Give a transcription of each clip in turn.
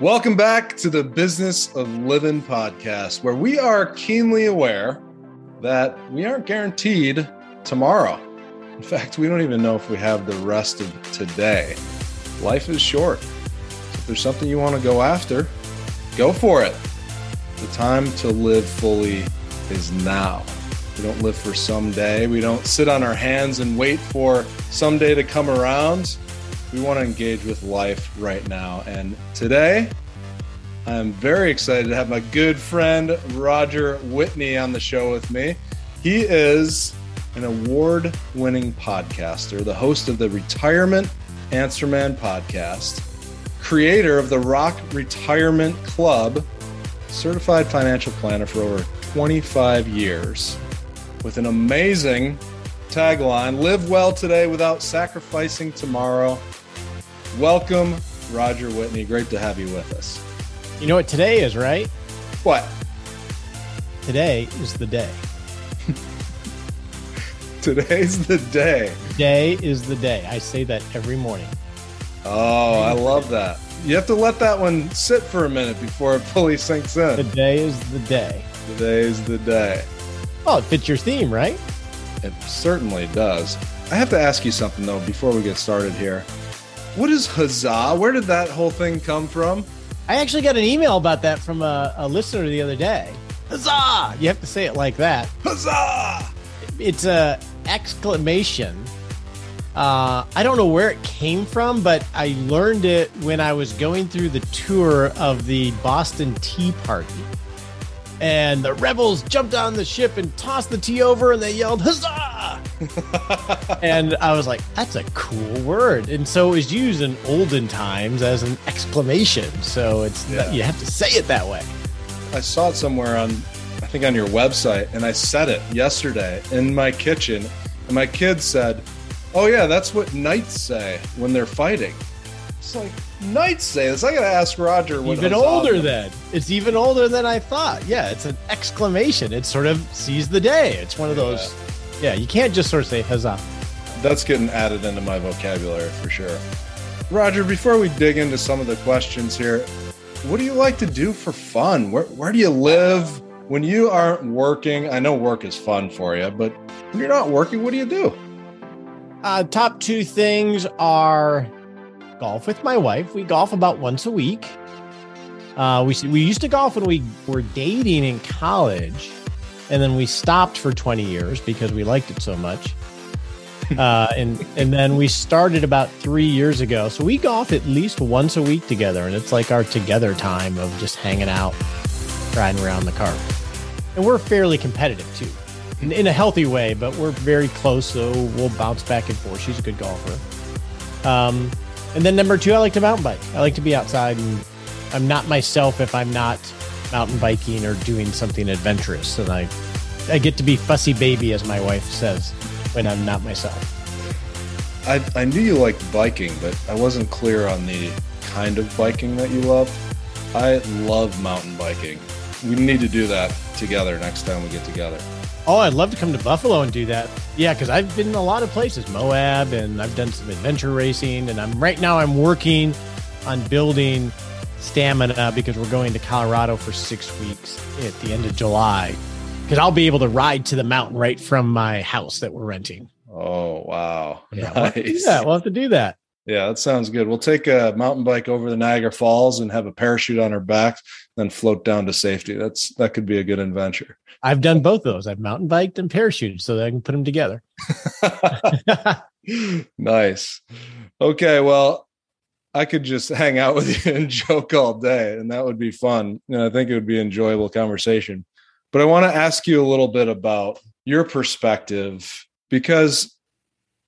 Welcome back to the Business of Living podcast, where we are keenly aware that we aren't guaranteed tomorrow. In fact, we don't even know if we have the rest of today. Life is short. If there's something you want to go after, go for it. The time to live fully is now. We don't live for someday. We don't sit on our hands and wait for someday to come around. We want to engage with life right now. And today, I'm very excited to have my good friend Roger Whitney on the show with me. He is an award winning podcaster, the host of the Retirement Answer Man podcast, creator of the Rock Retirement Club, certified financial planner for over 25 years, with an amazing tagline Live well today without sacrificing tomorrow. Welcome, Roger Whitney. Great to have you with us. You know what today is, right? What? Today is the day. Today's the day. Today is the day. I say that every morning. Oh, I love that. You have to let that one sit for a minute before it fully sinks in. Today is the day. Today is the day. Well, it fits your theme, right? It certainly does. I have to ask you something though before we get started here. What is huzzah? Where did that whole thing come from? I actually got an email about that from a, a listener the other day. Huzzah! You have to say it like that. Huzzah! It's a exclamation. Uh, I don't know where it came from, but I learned it when I was going through the tour of the Boston Tea Party. And the rebels jumped on the ship and tossed the tea over, and they yelled "Huzzah!" and I was like, "That's a cool word." And so it was used in olden times as an exclamation. So it's Yeah. you have to say it that way. I saw it somewhere on, I think on your website, and I said it yesterday in my kitchen, and my kids said, "Oh yeah, that's what knights say when they're fighting." It's like knights say this. I gotta ask Roger. What even older then. It's even older than I thought. Yeah, it's an exclamation. It sort of seize the day. It's one of Yeah. those. Yeah, you can't just sort of say huzzah. That's getting added into my vocabulary for sure. Roger, before we dig into some of the questions here, what do you like to do for fun? Where, where do you live when you aren't working? I know work is fun for you, but when you're not working, what do you do? Uh, top two things are golf with my wife. We golf about once a week. Uh, we we used to golf when we were dating in college, and then we stopped for twenty years because we liked it so much. Uh, and and then we started about three years ago. So we golf at least once a week together, and it's like our together time of just hanging out, riding around the cart. And we're fairly competitive too in, in a healthy way, but we're very close, so we'll bounce back and forth. She's a good golfer. Um, and then number two, I like to mountain bike. I like to be outside, and I'm not myself if I'm not mountain biking or doing something adventurous. And I, I get to be fussy baby, as my wife says, when I'm not myself. I, I knew you liked biking, but I wasn't clear on the kind of biking that you love. I love mountain biking. We need to do that together next time we get together. Oh, I'd love to come to Buffalo and do that. Yeah, because I've been in a lot of places, Moab, and I've done some adventure racing. And I'm right now I'm working on building stamina because we're going to Colorado for six weeks at the end of July. Because I'll be able to ride to the mountain right from my house that we're renting. Oh, wow. Yeah, we'll have to do Nice. that. We'll have to do that. Yeah, that sounds good. We'll take a mountain bike over the Niagara Falls and have a parachute on our back, then float down to safety. That's that could be a good adventure. I've done both of those. I've mountain biked and parachuted so that I can put them together. nice. Okay, well, I could just hang out with you and joke all day, and that would be fun. And I think it would be enjoyable conversation. But I want to ask you a little bit about your perspective because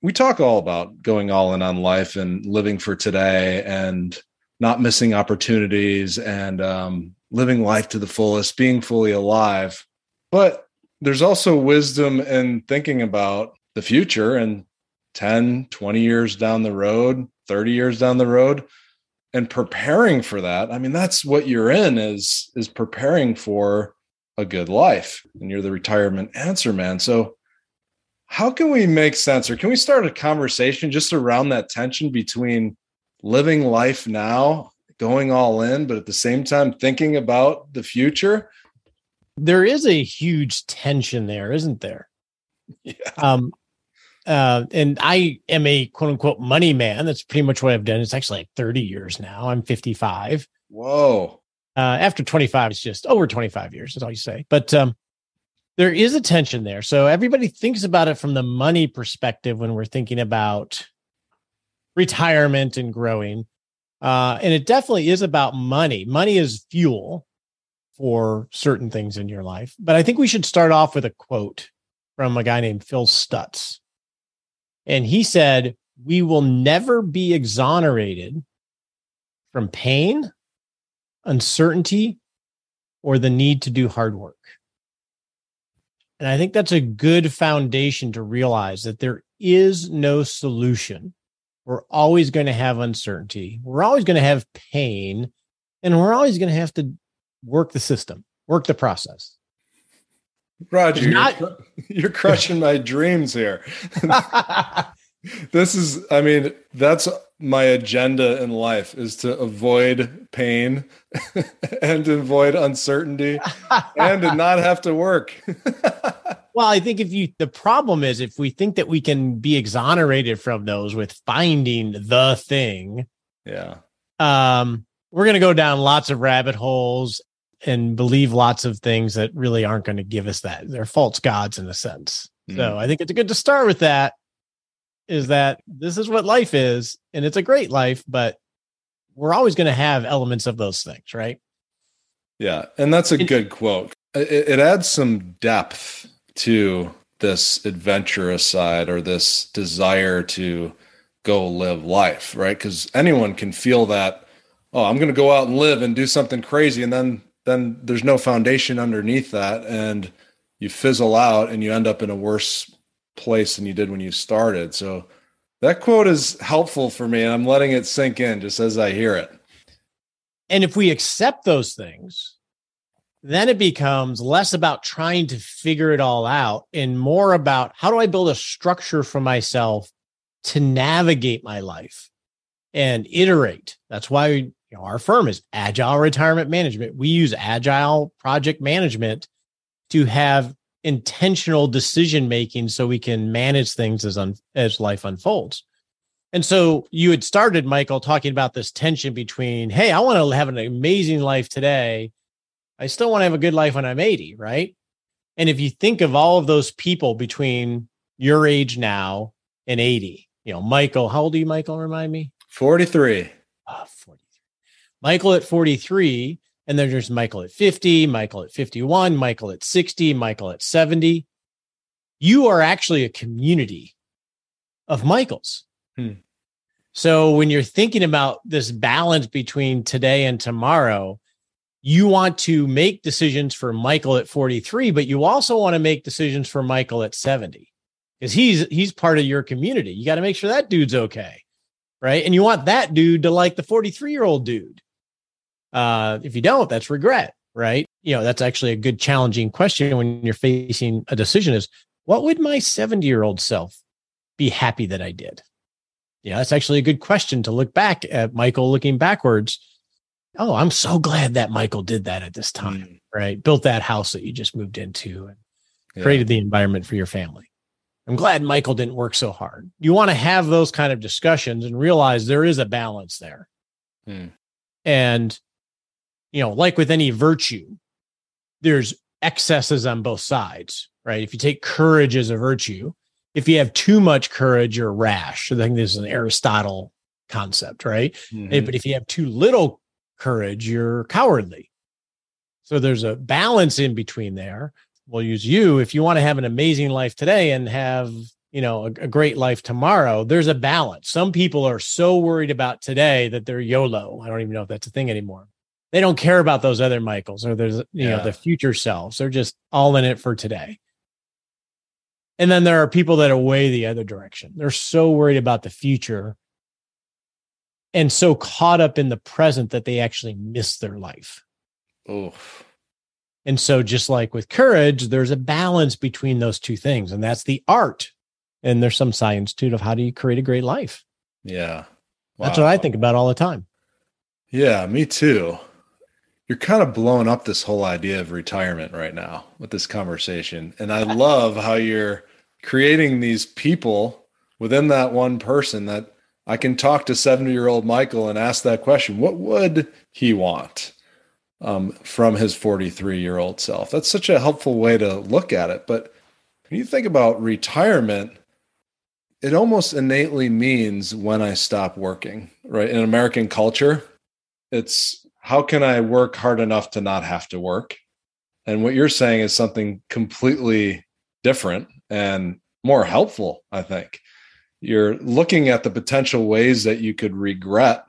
we talk all about going all in on life and living for today and not missing opportunities and um, living life to the fullest, being fully alive. But there's also wisdom in thinking about the future and 10, 20 years down the road, 30 years down the road and preparing for that. I mean, that's what you're in is is preparing for a good life. And you're the retirement answer man. So how can we make sense or can we start a conversation just around that tension between living life now going all in, but at the same time thinking about the future. There is a huge tension there, isn't there? Yeah. Um, uh, and I am a quote unquote money man. That's pretty much what I've done. It's actually like 30 years now. I'm 55. Whoa. Uh, after 25, it's just over 25 years, is all you say. But um, there is a tension there. So everybody thinks about it from the money perspective when we're thinking about retirement and growing. Uh, and it definitely is about money. Money is fuel for certain things in your life. But I think we should start off with a quote from a guy named Phil Stutz. And he said, We will never be exonerated from pain, uncertainty, or the need to do hard work. And I think that's a good foundation to realize that there is no solution. We're always going to have uncertainty. We're always going to have pain. And we're always going to have to work the system, work the process. Roger, not- you're, you're crushing my dreams here. this is, I mean, that's my agenda in life is to avoid pain and avoid uncertainty and to not have to work. well, I think if you, the problem is if we think that we can be exonerated from those with finding the thing. Yeah. Um, we're going to go down lots of rabbit holes and believe lots of things that really aren't going to give us that. They're false gods in a sense. Mm. So I think it's good to start with that is that this is what life is and it's a great life, but we're always going to have elements of those things, right? Yeah. And that's a good quote. It, it adds some depth to this adventurous side or this desire to go live life, right? Because anyone can feel that, oh, I'm going to go out and live and do something crazy. And then then there's no foundation underneath that and you fizzle out and you end up in a worse place than you did when you started. So that quote is helpful for me and i'm letting it sink in just as i hear it. And if we accept those things then it becomes less about trying to figure it all out and more about how do i build a structure for myself to navigate my life and iterate. That's why you know, our firm is Agile Retirement Management. We use Agile project management to have intentional decision making so we can manage things as un, as life unfolds. And so you had started, Michael, talking about this tension between, hey, I want to have an amazing life today. I still want to have a good life when I'm 80, right? And if you think of all of those people between your age now and 80, you know, Michael, how old are you, Michael? Remind me. 43. Uh, 43. Michael at 43, and then there's Michael at 50, Michael at 51, Michael at 60, Michael at 70. You are actually a community of Michaels. Hmm. So when you're thinking about this balance between today and tomorrow, you want to make decisions for Michael at 43, but you also want to make decisions for Michael at 70 because he's he's part of your community. You got to make sure that dude's okay. Right. And you want that dude to like the 43 year old dude. Uh, if you don't, that's regret, right? You know, that's actually a good challenging question when you're facing a decision is what would my 70 year old self be happy that I did? Yeah, that's actually a good question to look back at Michael looking backwards. Oh, I'm so glad that Michael did that at this time, mm. right? Built that house that you just moved into and yeah. created the environment for your family. I'm glad Michael didn't work so hard. You want to have those kind of discussions and realize there is a balance there. Mm. And you know, like with any virtue, there's excesses on both sides, right? If you take courage as a virtue, if you have too much courage, you're rash. I think this is an Aristotle concept, right? Mm-hmm. But if you have too little courage, you're cowardly. So there's a balance in between there. We'll use you if you want to have an amazing life today and have, you know, a, a great life tomorrow. There's a balance. Some people are so worried about today that they're YOLO. I don't even know if that's a thing anymore they don't care about those other Michaels or there's you yeah. know the future selves. They're just all in it for today. And then there are people that are way the other direction. They're so worried about the future and so caught up in the present that they actually miss their life. Oh. And so just like with courage, there's a balance between those two things and that's the art. And there's some science too of how do you create a great life? Yeah. Wow. That's what I think about all the time. Yeah, me too. You're kind of blowing up this whole idea of retirement right now with this conversation. And I love how you're creating these people within that one person that I can talk to 70 year old Michael and ask that question What would he want um, from his 43 year old self? That's such a helpful way to look at it. But when you think about retirement, it almost innately means when I stop working, right? In American culture, it's how can I work hard enough to not have to work? And what you're saying is something completely different and more helpful, I think. You're looking at the potential ways that you could regret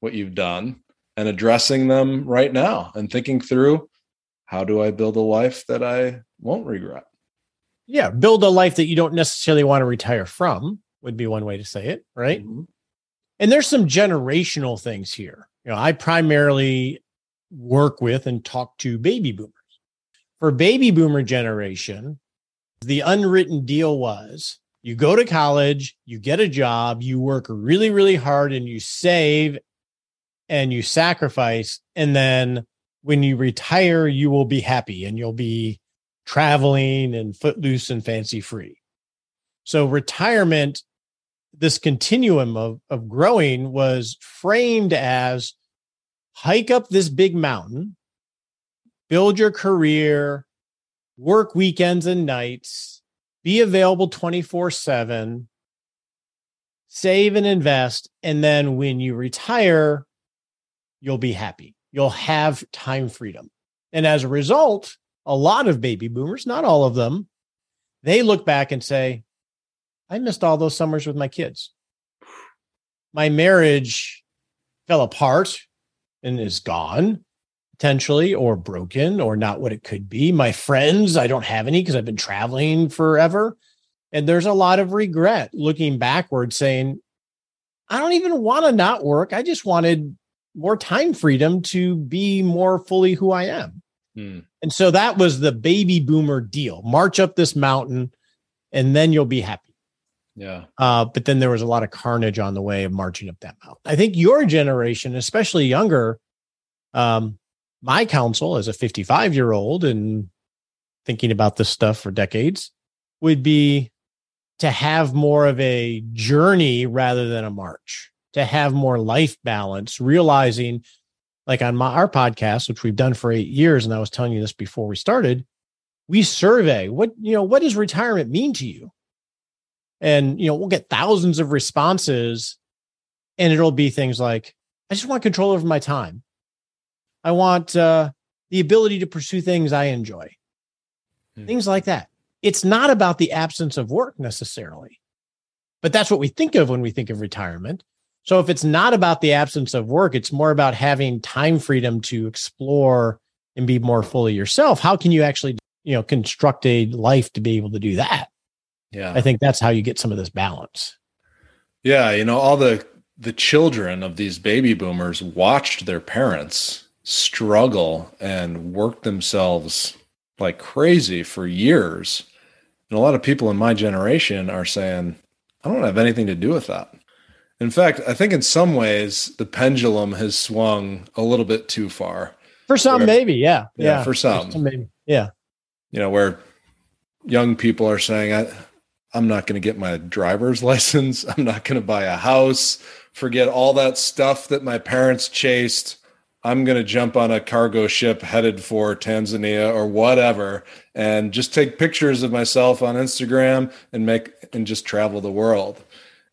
what you've done and addressing them right now and thinking through how do I build a life that I won't regret? Yeah, build a life that you don't necessarily want to retire from would be one way to say it, right? Mm-hmm. And there's some generational things here. You know, I primarily work with and talk to baby boomers. For baby boomer generation, the unwritten deal was you go to college, you get a job, you work really, really hard, and you save and you sacrifice. And then when you retire, you will be happy and you'll be traveling and footloose and fancy free. So retirement, this continuum of, of growing was framed as hike up this big mountain, build your career, work weekends and nights, be available 24 7, save and invest. And then when you retire, you'll be happy. You'll have time freedom. And as a result, a lot of baby boomers, not all of them, they look back and say, I missed all those summers with my kids. My marriage fell apart and is gone potentially or broken or not what it could be. My friends, I don't have any because I've been traveling forever. And there's a lot of regret looking backward saying, I don't even want to not work. I just wanted more time freedom to be more fully who I am. Hmm. And so that was the baby boomer deal. March up this mountain and then you'll be happy. Yeah. Uh, but then there was a lot of carnage on the way of marching up that mountain. I think your generation, especially younger, um, my counsel as a 55 year old and thinking about this stuff for decades would be to have more of a journey rather than a march, to have more life balance, realizing like on my, our podcast, which we've done for eight years. And I was telling you this before we started, we survey what, you know, what does retirement mean to you? And, you know, we'll get thousands of responses and it'll be things like, I just want control over my time. I want uh, the ability to pursue things I enjoy, hmm. things like that. It's not about the absence of work necessarily, but that's what we think of when we think of retirement. So if it's not about the absence of work, it's more about having time freedom to explore and be more fully yourself. How can you actually, you know, construct a life to be able to do that? Yeah. I think that's how you get some of this balance. Yeah, you know, all the the children of these baby boomers watched their parents struggle and work themselves like crazy for years. And a lot of people in my generation are saying, I don't have anything to do with that. In fact, I think in some ways the pendulum has swung a little bit too far. For some, where, maybe, yeah. yeah. Yeah. For some. For some maybe. Yeah. You know, where young people are saying, I, I'm not going to get my driver's license. I'm not going to buy a house. Forget all that stuff that my parents chased. I'm going to jump on a cargo ship headed for Tanzania or whatever and just take pictures of myself on Instagram and make and just travel the world.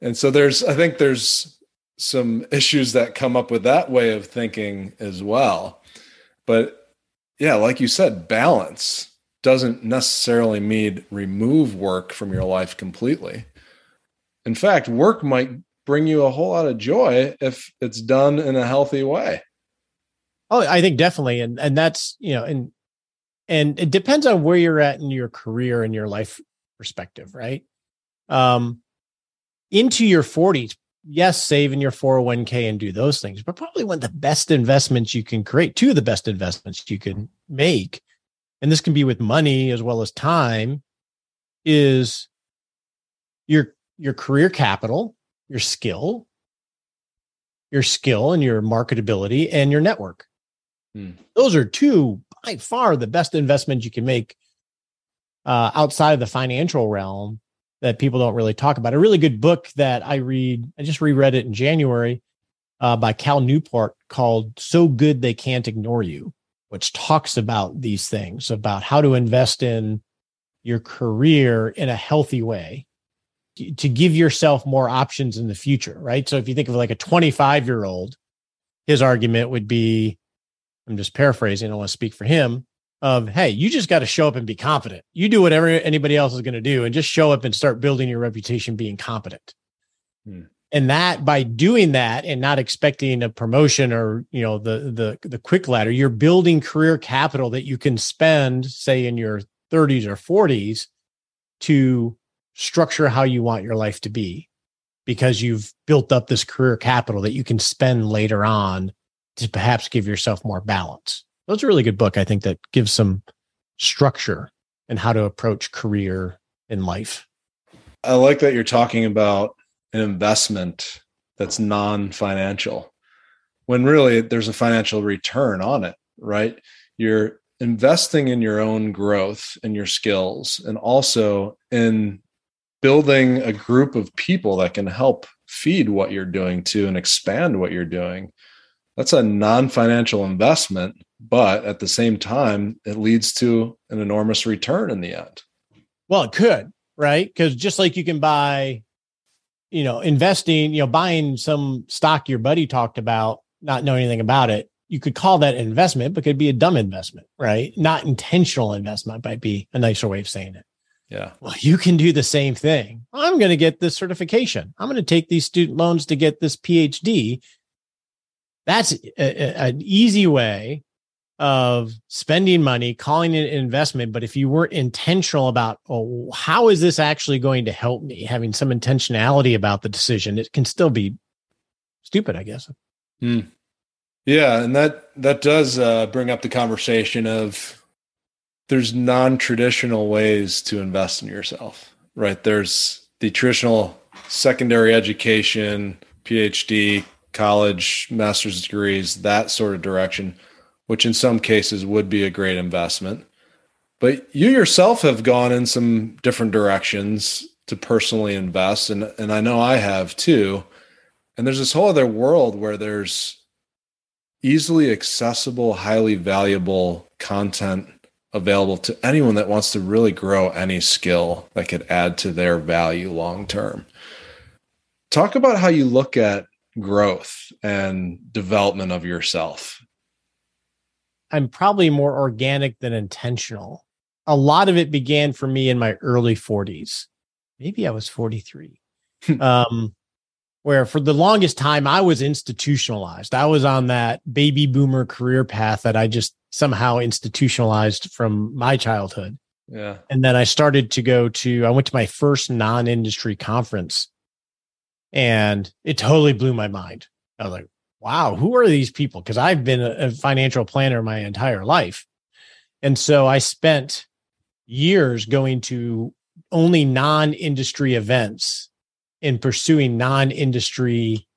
And so there's I think there's some issues that come up with that way of thinking as well. But yeah, like you said, balance doesn't necessarily mean remove work from your life completely. In fact, work might bring you a whole lot of joy if it's done in a healthy way. Oh, I think definitely, and and that's you know, and and it depends on where you're at in your career and your life perspective, right? Um, into your 40s, yes, save in your 401k and do those things, but probably one of the best investments you can create, two of the best investments you can make, and this can be with money as well as time, is your your career capital, your skill, your skill and your marketability and your network. Hmm. Those are two by far the best investments you can make uh, outside of the financial realm that people don't really talk about. A really good book that I read, I just reread it in January uh, by Cal Newport called So Good They Can't Ignore You, which talks about these things, about how to invest in your career in a healthy way to give yourself more options in the future, right? So if you think of like a 25 year old, his argument would be, I'm just paraphrasing, I don't want to speak for him, of, hey, you just got to show up and be confident. You do whatever anybody else is going to do and just show up and start building your reputation being competent. Hmm. And that by doing that and not expecting a promotion or, you know, the the the quick ladder, you're building career capital that you can spend, say, in your 30s or 40s to structure how you want your life to be because you've built up this career capital that you can spend later on to perhaps give yourself more balance. That's a really good book. I think that gives some structure and how to approach career in life. I like that you're talking about an investment that's non financial when really there's a financial return on it, right? You're investing in your own growth and your skills and also in building a group of people that can help feed what you're doing to and expand what you're doing. That's a non-financial investment but at the same time it leads to an enormous return in the end. Well it could right? Because just like you can buy you know investing you know buying some stock your buddy talked about not knowing anything about it you could call that investment but could be a dumb investment right not intentional investment might be a nicer way of saying it yeah. Well, you can do the same thing. I'm going to get this certification. I'm going to take these student loans to get this PhD. That's a, a, an easy way of spending money, calling it an investment. But if you weren't intentional about, oh, how is this actually going to help me, having some intentionality about the decision, it can still be stupid, I guess. Hmm. Yeah, and that that does uh, bring up the conversation of there's non-traditional ways to invest in yourself right there's the traditional secondary education phd college master's degrees that sort of direction which in some cases would be a great investment but you yourself have gone in some different directions to personally invest and and I know I have too and there's this whole other world where there's easily accessible highly valuable content available to anyone that wants to really grow any skill that could add to their value long term. Talk about how you look at growth and development of yourself. I'm probably more organic than intentional. A lot of it began for me in my early 40s. Maybe I was 43. um, where for the longest time I was institutionalized. I was on that baby boomer career path that I just somehow institutionalized from my childhood. Yeah. And then I started to go to, I went to my first non industry conference and it totally blew my mind. I was like, wow, who are these people? Because I've been a, financial planner my entire life. And so I spent years going to only non industry events in pursuing non industry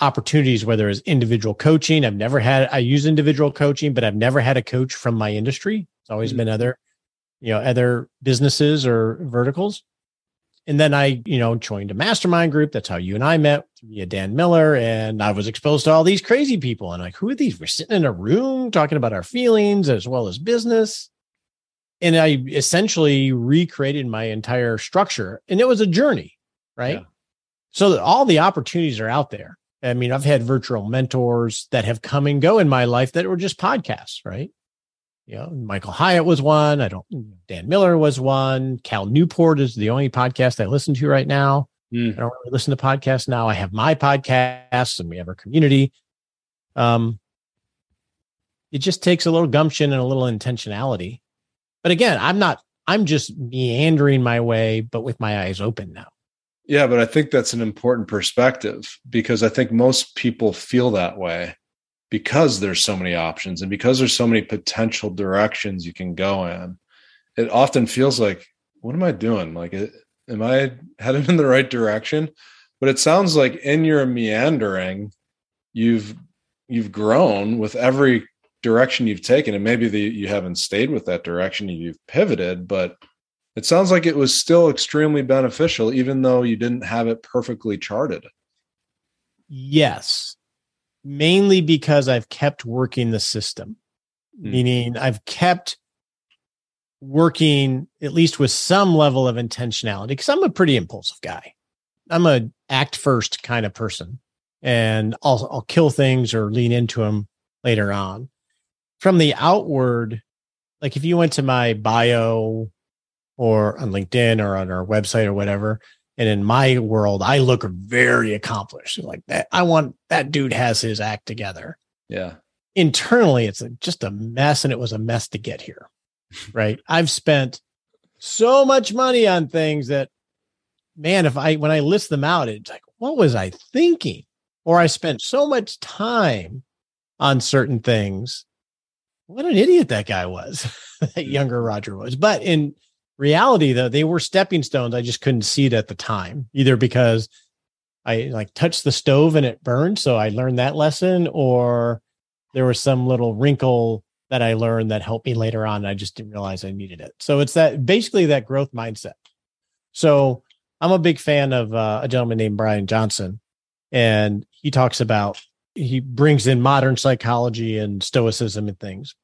opportunities, whether it's individual coaching. I've never had, I use individual coaching, but I've never had a coach from my industry. It's always mm-hmm. been other, you know, other businesses or verticals. And then I, you know, joined a mastermind group. That's how you and I met via Dan Miller. And I was exposed to all these crazy people. And like, who are these? We're sitting in a room talking about our feelings as well as business. And I essentially recreated my entire structure. And it was a journey, right? Yeah. So all the opportunities are out there. I mean, I've had virtual mentors that have come and go in my life that were just podcasts, right? You know, Michael Hyatt was one. I don't, Dan Miller was one. Cal Newport is the only podcast I listen to right now. Mm. I don't really listen to podcasts now. I have my podcasts and we have our community. Um, it just takes a little gumption and a little intentionality. But again, I'm not, I'm just meandering my way, but with my eyes open now. Yeah, but I think that's an important perspective because I think most people feel that way because there's so many options and because there's so many potential directions you can go in. It often feels like, what am I doing? Like, am I headed in the right direction? But it sounds like in your meandering, you've you've grown with every direction you've taken and maybe the, you haven't stayed with that direction you've pivoted but it sounds like it was still extremely beneficial even though you didn't have it perfectly charted yes mainly because i've kept working the system mm. meaning i've kept working at least with some level of intentionality because i'm a pretty impulsive guy i'm a act first kind of person and I'll I'll kill things or lean into them later on. From the outward, like if you went to my bio or on LinkedIn or on our website or whatever, and in my world, I look very accomplished. Like that, I want that dude has his act together. Yeah. Internally, it's a, just a mess, and it was a mess to get here. Right. I've spent so much money on things that, man, if I when I list them out, it's like, what was I thinking? or I spent so much time on certain things. What an idiot that guy was, that younger Roger was. But in reality, though, they were stepping stones. I just couldn't see it at the time, either because I like touched the stove and it burned. So I learned that lesson, or there was some little wrinkle that I learned that helped me later on. I just didn't realize I needed it. So it's that basically that growth mindset. So I'm a big fan of uh, a gentleman named Brian Johnson, and he talks about he brings in modern psychology and stoicism and things.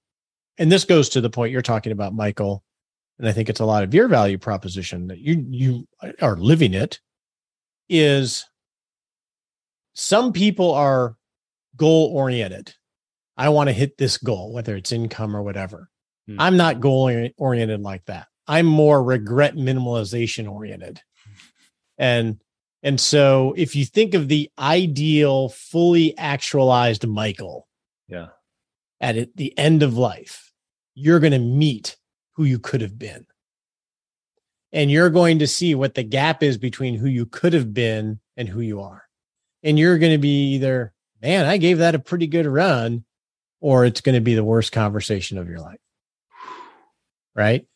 And this goes to the point you're talking about, Michael. And I think it's a lot of your value proposition that you you are living it is some people are goal oriented. I want to hit this goal, whether it's income or whatever. Hmm. I'm not goal oriented like that. I'm more regret minimalization oriented. And and so if you think of the ideal, fully actualized Michael, yeah, at the end of life, you're going to meet who you could have been. And you're going to see what the gap is between who you could have been and who you are. And you're going to be either, man, I gave that a pretty good run, or it's going to be the worst conversation of your life. Right.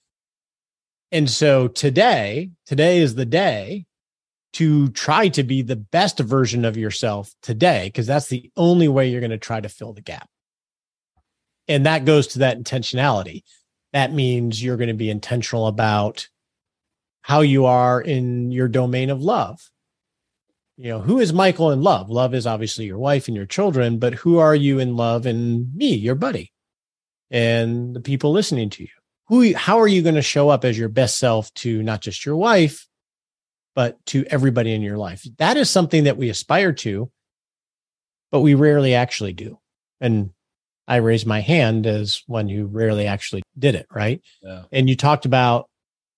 And so today, today is the day to try to be the best version of yourself today, because that's the only way you're going to try to fill the gap. And that goes to that intentionality. That means you're going to be intentional about how you are in your domain of love. You know, who is Michael in love? Love is obviously your wife and your children, but who are you in love and me, your buddy, and the people listening to you? Who, how are you going to show up as your best self to not just your wife, but to everybody in your life. That is something that we aspire to, but we rarely actually do. And I raised my hand as one who rarely actually did it. Right. Yeah. And you talked about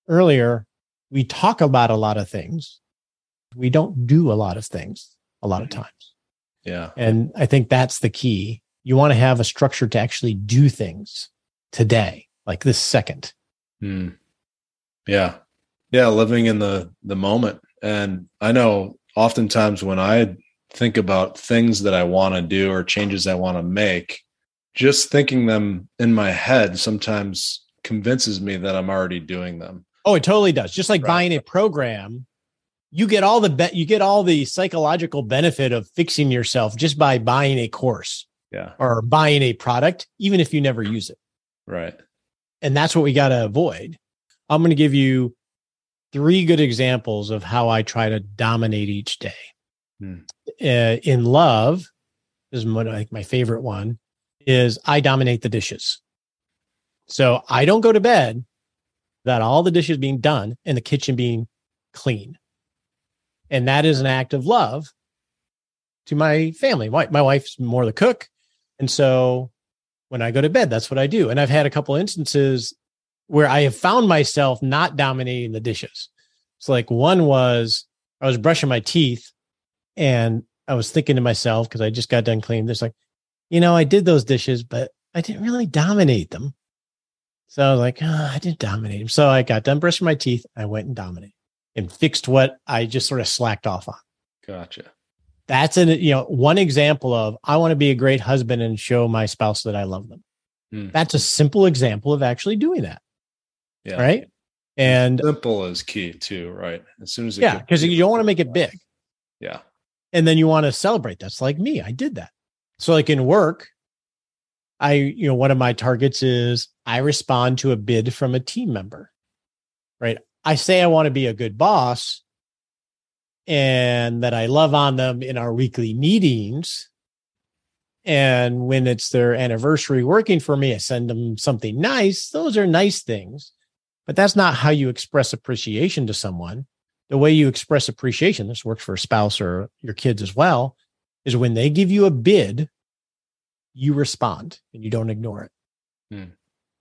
earlier, we talk about a lot of things. We don't do a lot of things a lot of mm-hmm. times. Yeah. And I think that's the key. You want to have a structure to actually do things today, like this second. Hmm. Yeah yeah living in the the moment and i know oftentimes when i think about things that i want to do or changes i want to make just thinking them in my head sometimes convinces me that i'm already doing them. Oh it totally does. Just like right. buying a program you get all the bet you get all the psychological benefit of fixing yourself just by buying a course yeah. or buying a product even if you never use it. Right. And that's what we got to avoid. I'm going to give you three good examples of how I try to dominate each day. Hmm. Uh, in love, is one like my favorite one is I dominate the dishes. So I don't go to bed without all the dishes being done and the kitchen being clean. And that is an act of love to my family. My, my wife's more the cook. And so when I go to bed, that's what I do. And I've had a couple instances where I have found myself not dominating the dishes. So like one was I was brushing my teeth and I was thinking to myself because I just got done cleaning. There's like, you know, I did those dishes, but I didn't really dominate them. So I was like, oh, I didn't dominate them. So I got done brushing my teeth. I went and dominated and fixed what I just sort of slacked off on. Gotcha. That's an you know one example of I want to be a great husband and show my spouse that I love them. Hmm. That's a simple example of actually doing that. Yeah. Right. And simple is key too, right? As soon as yeah, because you don't want to make it big. Yeah. And then you want to celebrate. That's like me. I did that. So, like in work, I, you know, one of my targets is I respond to a bid from a team member, right? I say I want to be a good boss and that I love on them in our weekly meetings. And when it's their anniversary working for me, I send them something nice. Those are nice things, but that's not how you express appreciation to someone. The way you express appreciation, this works for a spouse or your kids as well, is when they give you a bid, you respond and you don't ignore it. Hmm.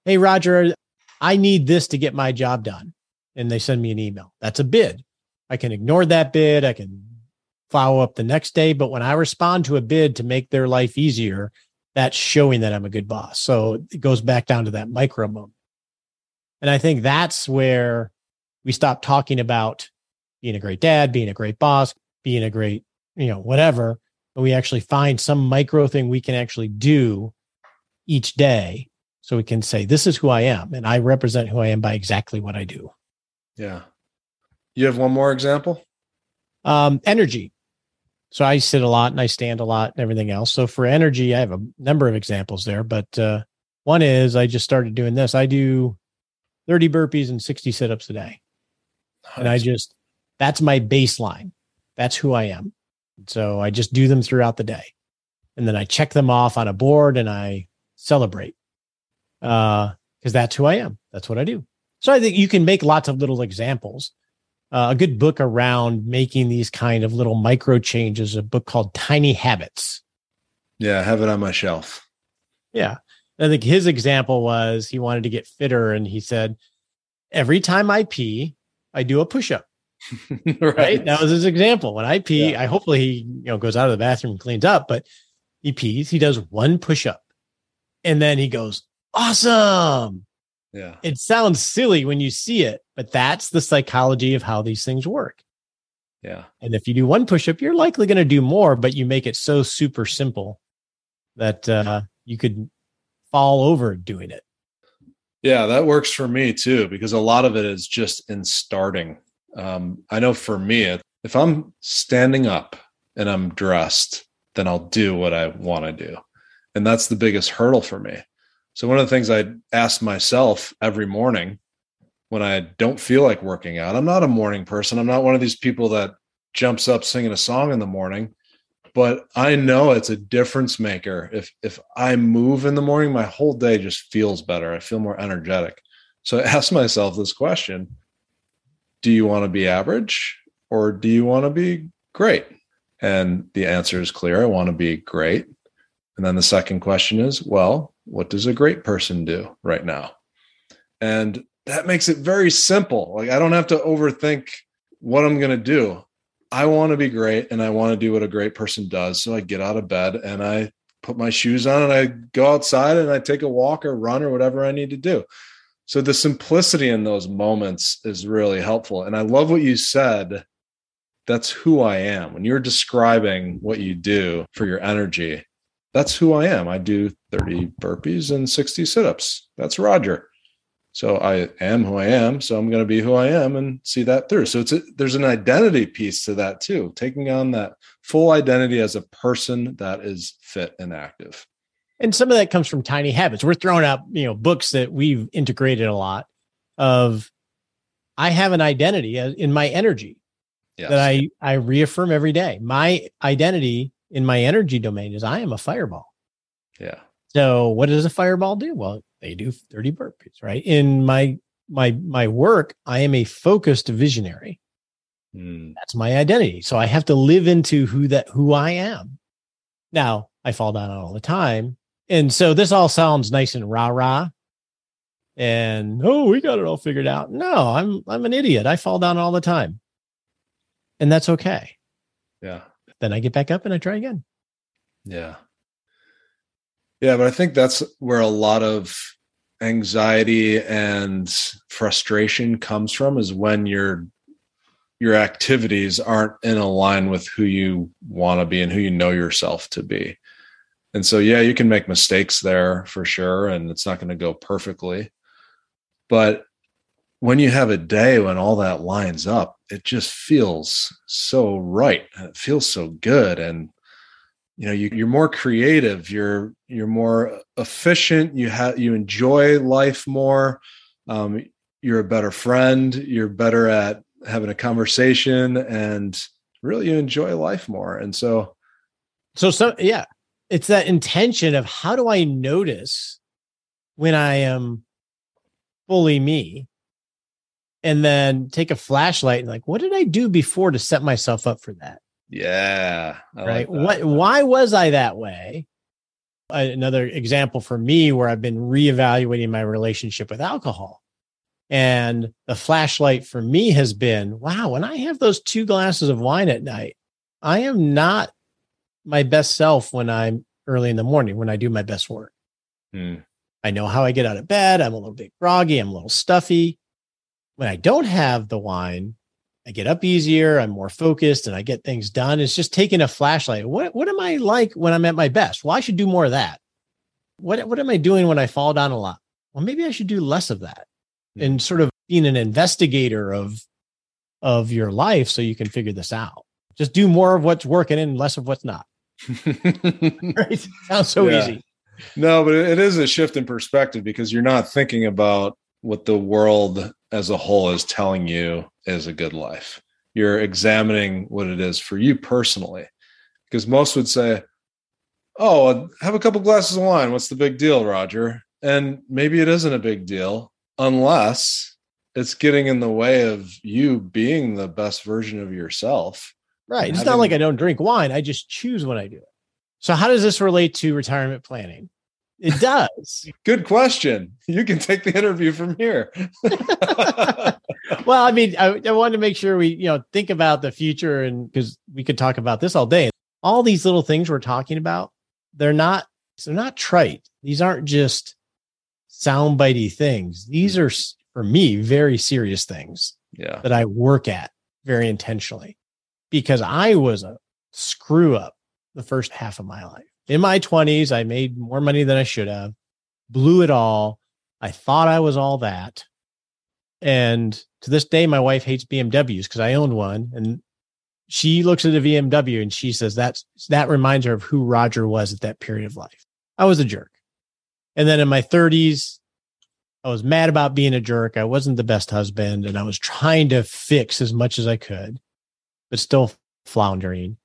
Hey, Roger, I need this to get my job done. And they send me an email. That's a bid. I can ignore that bid. I can follow up the next day. But when I respond to a bid to make their life easier, that's showing that I'm a good boss. So it goes back down to that micro moment. And I think that's where we stop talking about being a great dad, being a great boss, being a great, you know, whatever. But we actually find some micro thing we can actually do each day. So we can say, this is who I am. And I represent who I am by exactly what I do. Yeah. You have one more example? Um, energy. So I sit a lot and I stand a lot and everything else. So for energy, I have a number of examples there, but uh, one is I just started doing this. I do 30 burpees and 60 sit ups a day. Nice. And I just, that's my baseline. That's who I am. So I just do them throughout the day. And then I check them off on a board and I celebrate. Uh, because that's who I am. That's what I do. So I think you can make lots of little examples. Uh, a good book around making these kind of little micro changes, a book called Tiny Habits. Yeah, I have it on my shelf. Yeah. I think his example was he wanted to get fitter and he said, every time I pee, I do a push up. right. right. That was his example. When I pee, yeah. I hopefully he, you know, goes out of the bathroom and cleans up, but he pees, he does one push up and then he goes, awesome. Yeah. It sounds silly when you see it, but that's the psychology of how these things work. Yeah. And if you do one push up, you're likely going to do more, but you make it so super simple that uh, you could fall over doing it. Yeah, that works for me too, because a lot of it is just in starting. Um, I know for me, if I'm standing up and I'm dressed, then I'll do what I want to do. And that's the biggest hurdle for me. So one of the things I ask myself every morning when I don't feel like working out, I'm not a morning person. I'm not one of these people that jumps up singing a song in the morning, but I know it's a difference maker. If if I move in the morning, my whole day just feels better. I feel more energetic. So I ask myself this question, do you want to be average or do you want to be great? And the answer is clear. I want to be great. And then the second question is, well, what does a great person do right now? And that makes it very simple. Like I don't have to overthink what I'm going to do. I want to be great and I want to do what a great person does. So I get out of bed and I put my shoes on and I go outside and I take a walk or run or whatever I need to do. So the simplicity in those moments is really helpful. And I love what you said. That's who I am. When you're describing what you do for your energy, that's who I am. I do 30 burpees and 60 sit ups. That's Roger. So I am who I am. So I'm going to be who I am and see that through. So it's a, there's an identity piece to that too, taking on that full identity as a person that is fit and active. And some of that comes from tiny habits. We're throwing out, you know, books that we've integrated a lot of I have an identity in my energy yes. that I I reaffirm every day. My identity in my energy domain is I am a fireball. Yeah. So what does a fireball do? Well, they do 30 burpees, right? In my my my work, I am a focused visionary. Mm. That's my identity. So I have to live into who that who I am. Now, I fall down all the time. And so this all sounds nice and rah-rah. And oh, we got it all figured out. No, I'm I'm an idiot. I fall down all the time. And that's okay. Yeah then I get back up and I try again. Yeah. Yeah, but I think that's where a lot of anxiety and frustration comes from is when your your activities aren't in a line with who you want to be and who you know yourself to be. And so yeah, you can make mistakes there for sure and it's not going to go perfectly. But when you have a day when all that lines up, it just feels so right. It feels so good. And you know you, you're more creative you're you're more efficient you have you enjoy life more um, you're a better friend you're better at having a conversation and really you enjoy life more and so so so yeah it's that intention of how do i notice when i am fully me and then take a flashlight and like what did i do before to set myself up for that yeah. I right. Like what? Why was I that way? Another example for me where I've been reevaluating my relationship with alcohol. And the flashlight for me has been wow, when I have those two glasses of wine at night, I am not my best self when I'm early in the morning, when I do my best work. Hmm. I know how I get out of bed. I'm a little bit groggy. I'm a little stuffy. When I don't have the wine, I get up easier, I'm more focused, and I get things done. It's just taking a flashlight. What what am I like when I'm at my best? Well, I should do more of that. What what am I doing when I fall down a lot? Well, maybe I should do less of that. Mm-hmm. And sort of being an investigator of of your life so you can figure this out. Just do more of what's working and less of what's not. right? Sounds so yeah. easy. No, but it is a shift in perspective because you're not thinking about what the world as a whole is telling you is a good life. You're examining what it is for you personally. Because most would say, Oh, have a couple glasses of wine. What's the big deal, Roger? And maybe it isn't a big deal unless it's getting in the way of you being the best version of yourself. Right. It's not like I don't drink wine. I just choose when I do it. So, how does this relate to retirement planning? It does. Good question. You can take the interview from here. well, I mean, I, I wanted to make sure we, you know, think about the future and because we could talk about this all day. All these little things we're talking about, they're not, they're not trite. These aren't just soundbitey things. These hmm. are, for me, very serious things yeah. that I work at very intentionally because I was a screw up the first half of my life in my 20s, I made more money than I should have, blew it all. I thought I was all that. And to this day, my wife hates BMWs because I own one. And she looks at a BMW and she says that's that reminds her of who Roger was at that period of life. I was a jerk. And then in my 30s, I was mad about being a jerk. I wasn't the best husband and I was trying to fix as much as I could, but still floundering.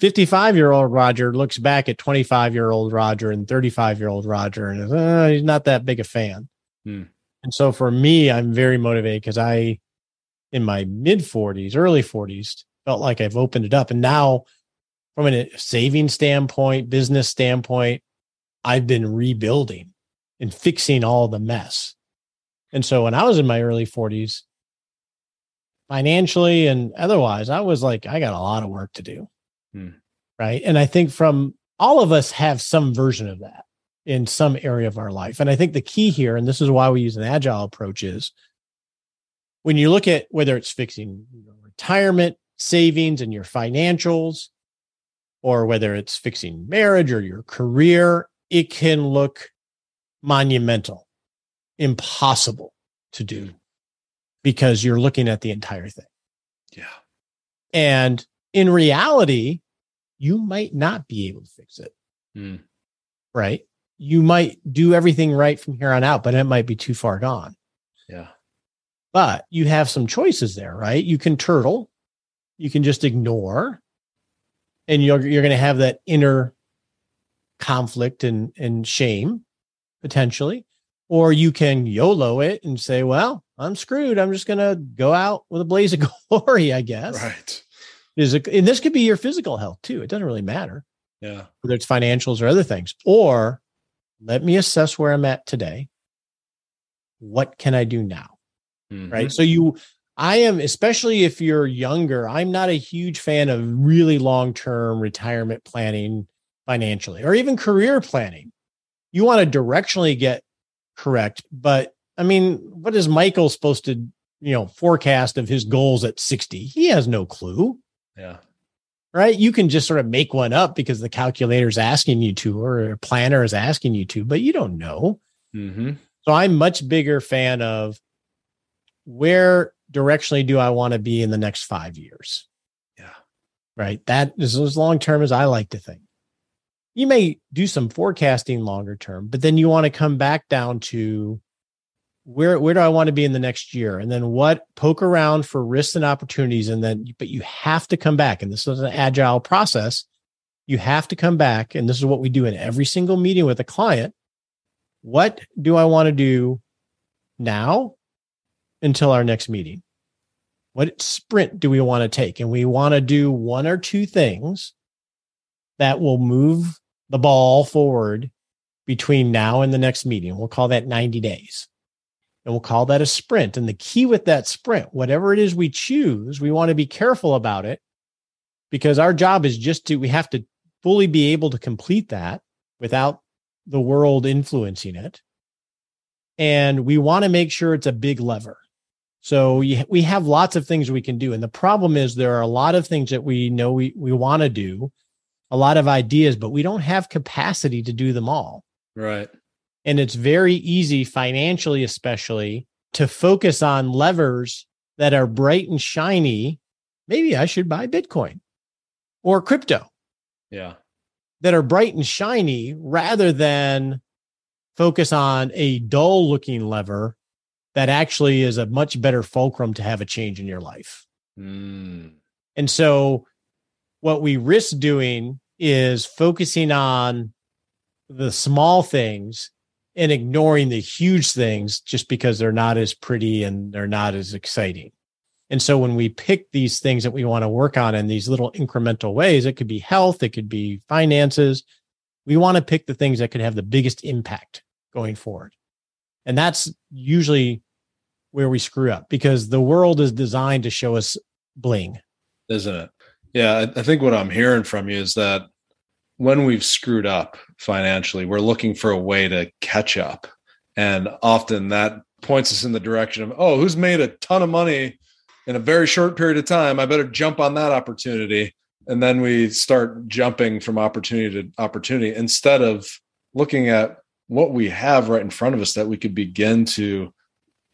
55 year old Roger looks back at 25 year old Roger and 35 year old Roger and is, uh, he's not that big a fan. Hmm. And so for me, I'm very motivated because I, in my mid 40s, early 40s, felt like I've opened it up. And now, from a saving standpoint, business standpoint, I've been rebuilding and fixing all the mess. And so when I was in my early 40s, financially and otherwise, I was like, I got a lot of work to do. Hmm. Right. And I think from all of us have some version of that in some area of our life. And I think the key here, and this is why we use an agile approach, is when you look at whether it's fixing retirement savings and your financials, or whether it's fixing marriage or your career, it can look monumental, impossible to do hmm. Because you're looking at the entire thing. Yeah. And in reality, you might not be able to fix it. Mm. Right. You might do everything right from here on out, but it might be too far gone. Yeah. But you have some choices there, right? You can turtle, you can just ignore, and you're you're going to have that inner conflict and and shame potentially, or you can YOLO it and say, "Well, I'm screwed. I'm just going to go out with a blaze of glory, I guess." Right is it, and this could be your physical health too. It doesn't really matter. Yeah. Whether it's financials or other things. Or let me assess where I'm at today. What can I do now? Mm-hmm. Right. So you I am, especially if you're younger, I'm not a huge fan of really long term retirement planning financially or even career planning. You want to directionally get correct. But I mean, what is Michael supposed to, you know, forecast of his goals at 60? He has no clue. Yeah. Right. You can just sort of make one up because the calculator is asking you to, or a planner is asking you to, but you don't know. Mm-hmm. So I'm much bigger fan of where directionally do I want to be in the next five years? Yeah. Right. That is as long term as I like to think. you may do some forecasting longer term, but then you want to come back down to where where do I want to be in the next year? And then what poke around for risks and opportunities. And then, but you have to come back. And this is an agile process. You have to come back. And this is what we do in every single meeting with a client. What do I want to do now until our next meeting? What sprint do we want to take? And we want to do one or two things that will move the ball forward between now and the next meeting. We'll call that 90 days and we'll call that a sprint. And the key with that sprint, whatever it is we choose, we want to be careful about it because our job is just to, we have to fully be able to complete that without the world influencing it. And we want to make sure it's a big lever. So we have lots of things we can do. And the problem is there are a lot of things that we know we, we want to do, a lot of ideas, but we don't have capacity to do them all. Right. And it's very easy financially, especially to focus on levers that are bright and shiny. Maybe I should buy Bitcoin or crypto. Yeah. That are bright and shiny rather than focus on a dull looking lever that actually is a much better fulcrum to have a change in your life. Mm. And so what we risk doing is focusing on the small things and ignoring the huge things just because they're not as pretty and they're not as exciting. And so when we pick these things that we want to work on in these little incremental ways, it could be health, it could be finances. We want to pick the things that could have the biggest impact going forward. And that's usually where we screw up because the world is designed to show us bling. Isn't it? Yeah. I think what I'm hearing from you is that when we've screwed up financially, we're looking for a way to catch up. And often that points us in the direction of, oh, who's made a ton of money in a very short period of time? I better jump on that opportunity. And then we start jumping from opportunity to opportunity instead of looking at what we have right in front of us that we could begin to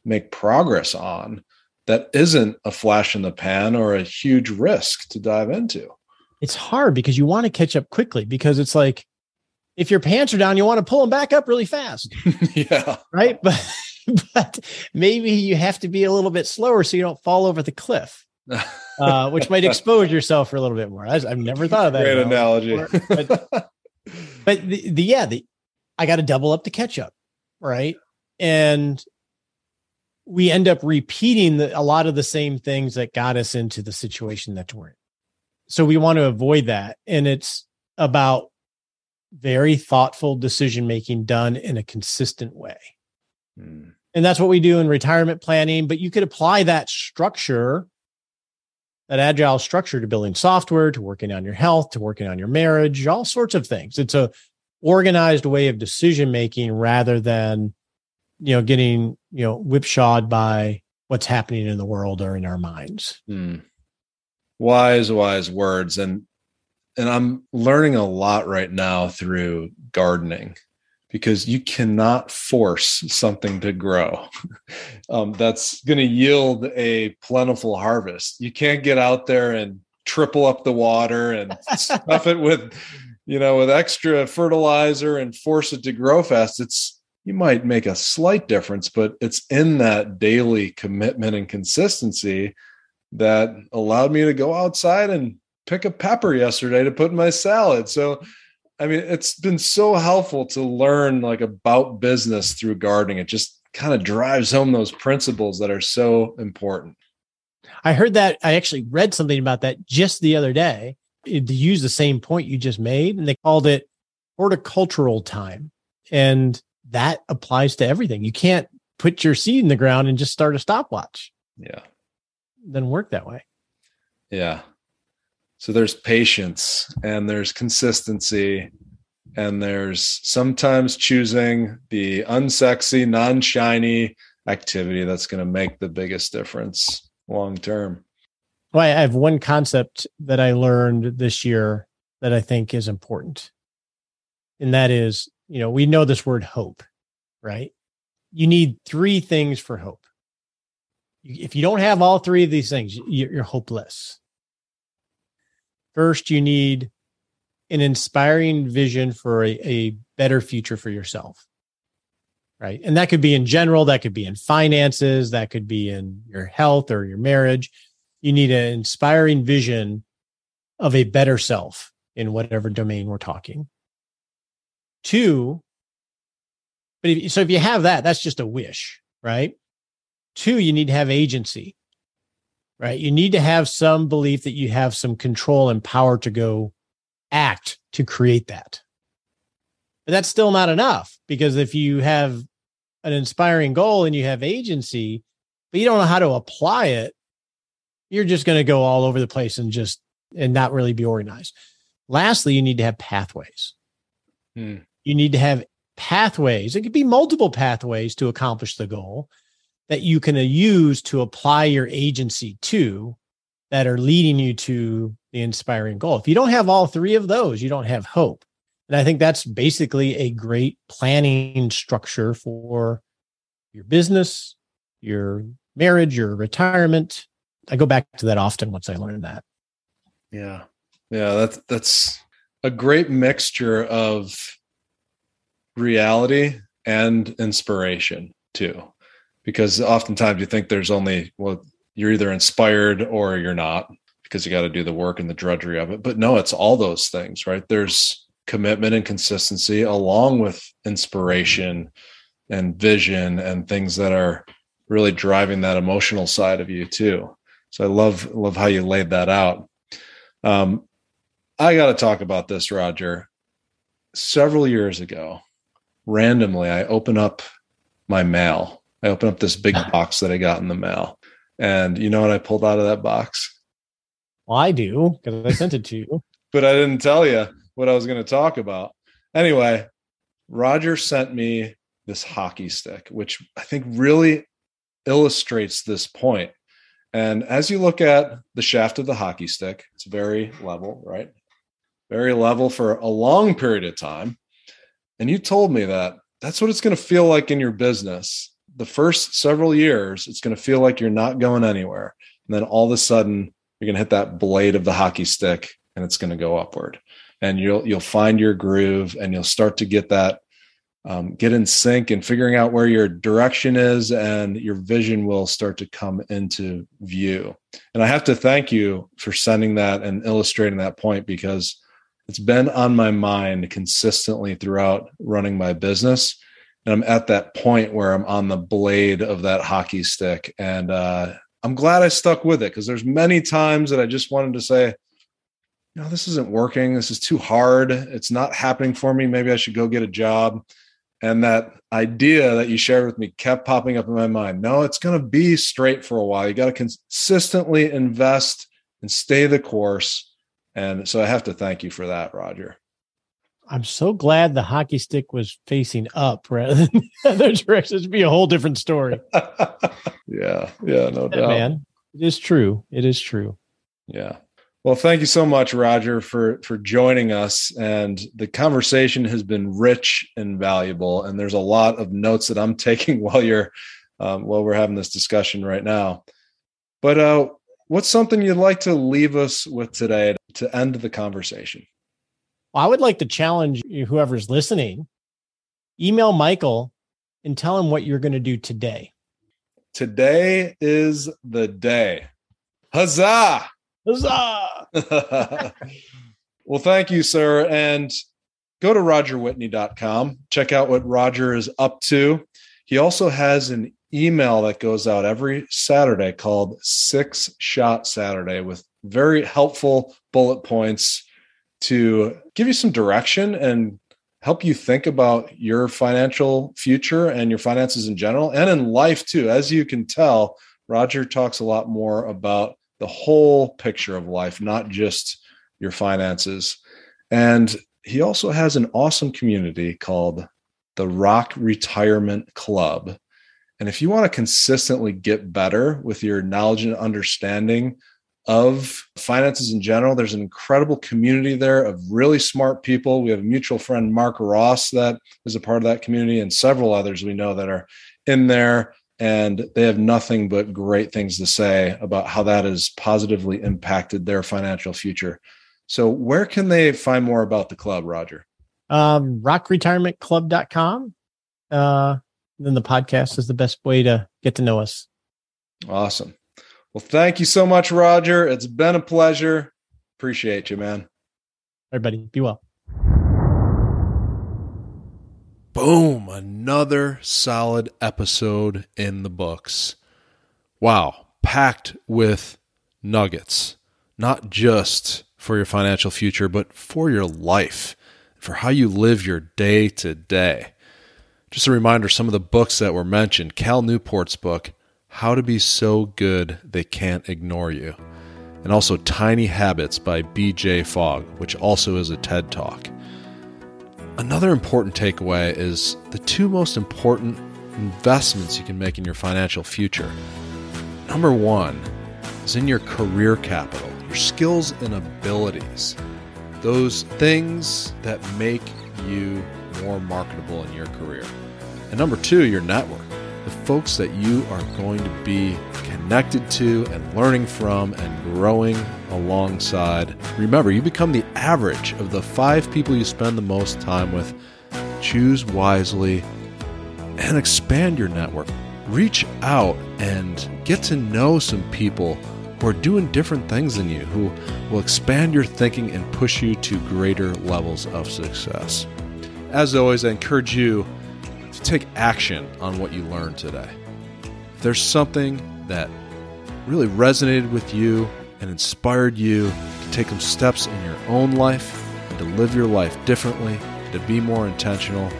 make progress on that isn't a flash in the pan or a huge risk to dive into it's hard because you want to catch up quickly because it's like if your pants are down, you want to pull them back up really fast. yeah. Right. But but maybe you have to be a little bit slower so you don't fall over the cliff. Uh, which might expose yourself for a little bit more. I, have never thought of that. Great analogy. but, but the, the yeah, the I got to double up to catch up, right? And we end up repeating the, a lot of the same things that got us into the situation that we're in so we want to avoid that. And it's about very thoughtful decision making done in a consistent way. Mm. and that's what we do in retirement planning but you could apply that structure that agile structure to building software to working on your health to working on your marriage all sorts of things. It's a organized way of decision making rather than you know getting you know whipshawed by what's happening in the world or in our minds. Mm wise wise words. And and i'm learning a lot right now through gardening because you cannot force something to grow. Um, that's going to yield a plentiful harvest. You can't get out there and triple up the water and stuff it with you know with extra fertilizer and force it to grow fast. It's you might make a slight difference but it's in that daily commitment and consistency that allowed me to go outside and pick a pepper yesterday to put in my salad. So, I mean, it's been so helpful to learn like about business through gardening. It just kind of drives home those principles that are so important. I heard that. I actually read something about that just the other day to use the same point you just made, and they called it horticultural time. And that applies to everything. You can't put your seed in the ground and just start a stopwatch. Yeah doesn't work that way. Yeah. So there's patience and there's consistency and there's sometimes choosing the unsexy, non-shiny activity that's going to make the biggest difference long term. Well, I have one concept that I learned this year that I think is important. And that is, you know, we know this word hope, right? You need three things for hope if you don't have all three of these things, you're hopeless. First, you need an inspiring vision for a, a better future for yourself. Right. And that could be in general, that could be in finances, that could be in your health or your marriage. You need an inspiring vision of a better self in whatever domain we're talking. Two, but if, so if you have that, that's just a wish, right? Two, you need to have agency, right? You need to have some belief that you have some control and power to go act to create that. But that's still not enough because if you have an inspiring goal and you have agency, but you don't know how to apply it, you're just going to go all over the place and just and not really be organized. Lastly, you need to have pathways. Hmm. You need to have pathways. It could be multiple pathways to accomplish the goal that you can uh, use to apply your agency to that are leading you to the inspiring goal. If you don't have all three of those, you don't have hope. And I think that's basically a great planning structure for your business, your marriage, your retirement. I go back to that often once I learned that. Yeah. Yeah, that's that's a great mixture of reality and inspiration too. Because oftentimes you think there's only well you're either inspired or you're not because you got to do the work and the drudgery of it. But no, it's all those things, right? There's commitment and consistency along with inspiration and vision and things that are really driving that emotional side of you too. So I love love how you laid that out. Um, I got to talk about this, Roger. Several years ago, randomly, I open up my mail. I open up this big box that I got in the mail. And you know what I pulled out of that box? Well, I do because I sent it to you. but I didn't tell you what I was going to talk about. Anyway, Roger sent me this hockey stick, which I think really illustrates this point. And as you look at the shaft of the hockey stick, it's very level, right? Very level for a long period of time. And you told me that that's what it's going to feel like in your business. The first several years, it's going to feel like you're not going anywhere. And then all of a sudden, you're going to hit that blade of the hockey stick and it's going to go upward. And you'll you'll find your groove and you'll start to get that um, get in sync and figuring out where your direction is and your vision will start to come into view. And I have to thank you for sending that and illustrating that point because it's been on my mind consistently throughout running my business. And I'm at that point where I'm on the blade of that hockey stick. And uh, I'm glad I stuck with it because there's many times that I just wanted to say, no, this isn't working. This is too hard. It's not happening for me. Maybe I should go get a job. And that idea that you shared with me kept popping up in my mind. No, it's going to be straight for a while. You got to consistently invest and stay the course. And so I have to thank you for that, Roger. I'm so glad the hockey stick was facing up rather than the other direction. It'd be a whole different story. yeah, yeah, no doubt. Man, it is true. It is true. Yeah. Well, thank you so much, Roger, for for joining us. And the conversation has been rich and valuable. And there's a lot of notes that I'm taking while you're um, while we're having this discussion right now. But uh, what's something you'd like to leave us with today to end the conversation? I would like to challenge whoever's listening. Email Michael and tell him what you're going to do today. Today is the day. Huzzah! Huzzah! well, thank you, sir. And go to rogerwhitney.com. Check out what Roger is up to. He also has an email that goes out every Saturday called Six Shot Saturday with very helpful bullet points to give you some direction and help you think about your financial future and your finances in general and in life too. As you can tell, Roger talks a lot more about the whole picture of life, not just your finances. And he also has an awesome community called the Rock Retirement Club. And if you want to consistently get better with your knowledge and understanding of finances in general, there's an incredible community there of really smart people. We have a mutual friend, Mark Ross, that is a part of that community, and several others we know that are in there and they have nothing but great things to say about how that has positively impacted their financial future. So, where can they find more about the club, Roger? Um, rockretirementclub.com. Uh, then the podcast is the best way to get to know us. Awesome. Well, thank you so much, Roger. It's been a pleasure. Appreciate you, man. Everybody, be well. Boom. Another solid episode in the books. Wow. Packed with nuggets, not just for your financial future, but for your life, for how you live your day to day. Just a reminder some of the books that were mentioned Cal Newport's book, How to Be So Good They Can't Ignore You, and also Tiny Habits by BJ Fogg, which also is a TED Talk. Another important takeaway is the two most important investments you can make in your financial future. Number one is in your career capital, your skills and abilities, those things that make you more marketable in your career. And number two, your network, the folks that you are going to be connected to and learning from and growing alongside. Remember, you become the average of the five people you spend the most time with. Choose wisely and expand your network. Reach out and get to know some people who are doing different things than you, who will expand your thinking and push you to greater levels of success. As always, I encourage you to take action on what you learned today. If there's something that really resonated with you and inspired you to take some steps in your own life and to live your life differently, to be more intentional,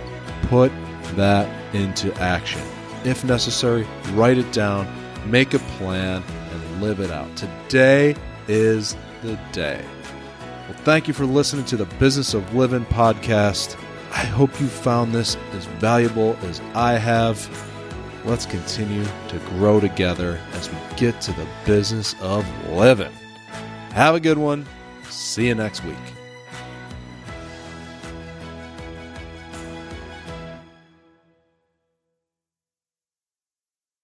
put that into action. If necessary, write it down, make a plan, and live it out. Today is the day. Well, thank you for listening to the Business of Living podcast. I hope you found this as valuable as I have. Let's continue to grow together as we get to the business of living. Have a good one. See you next week.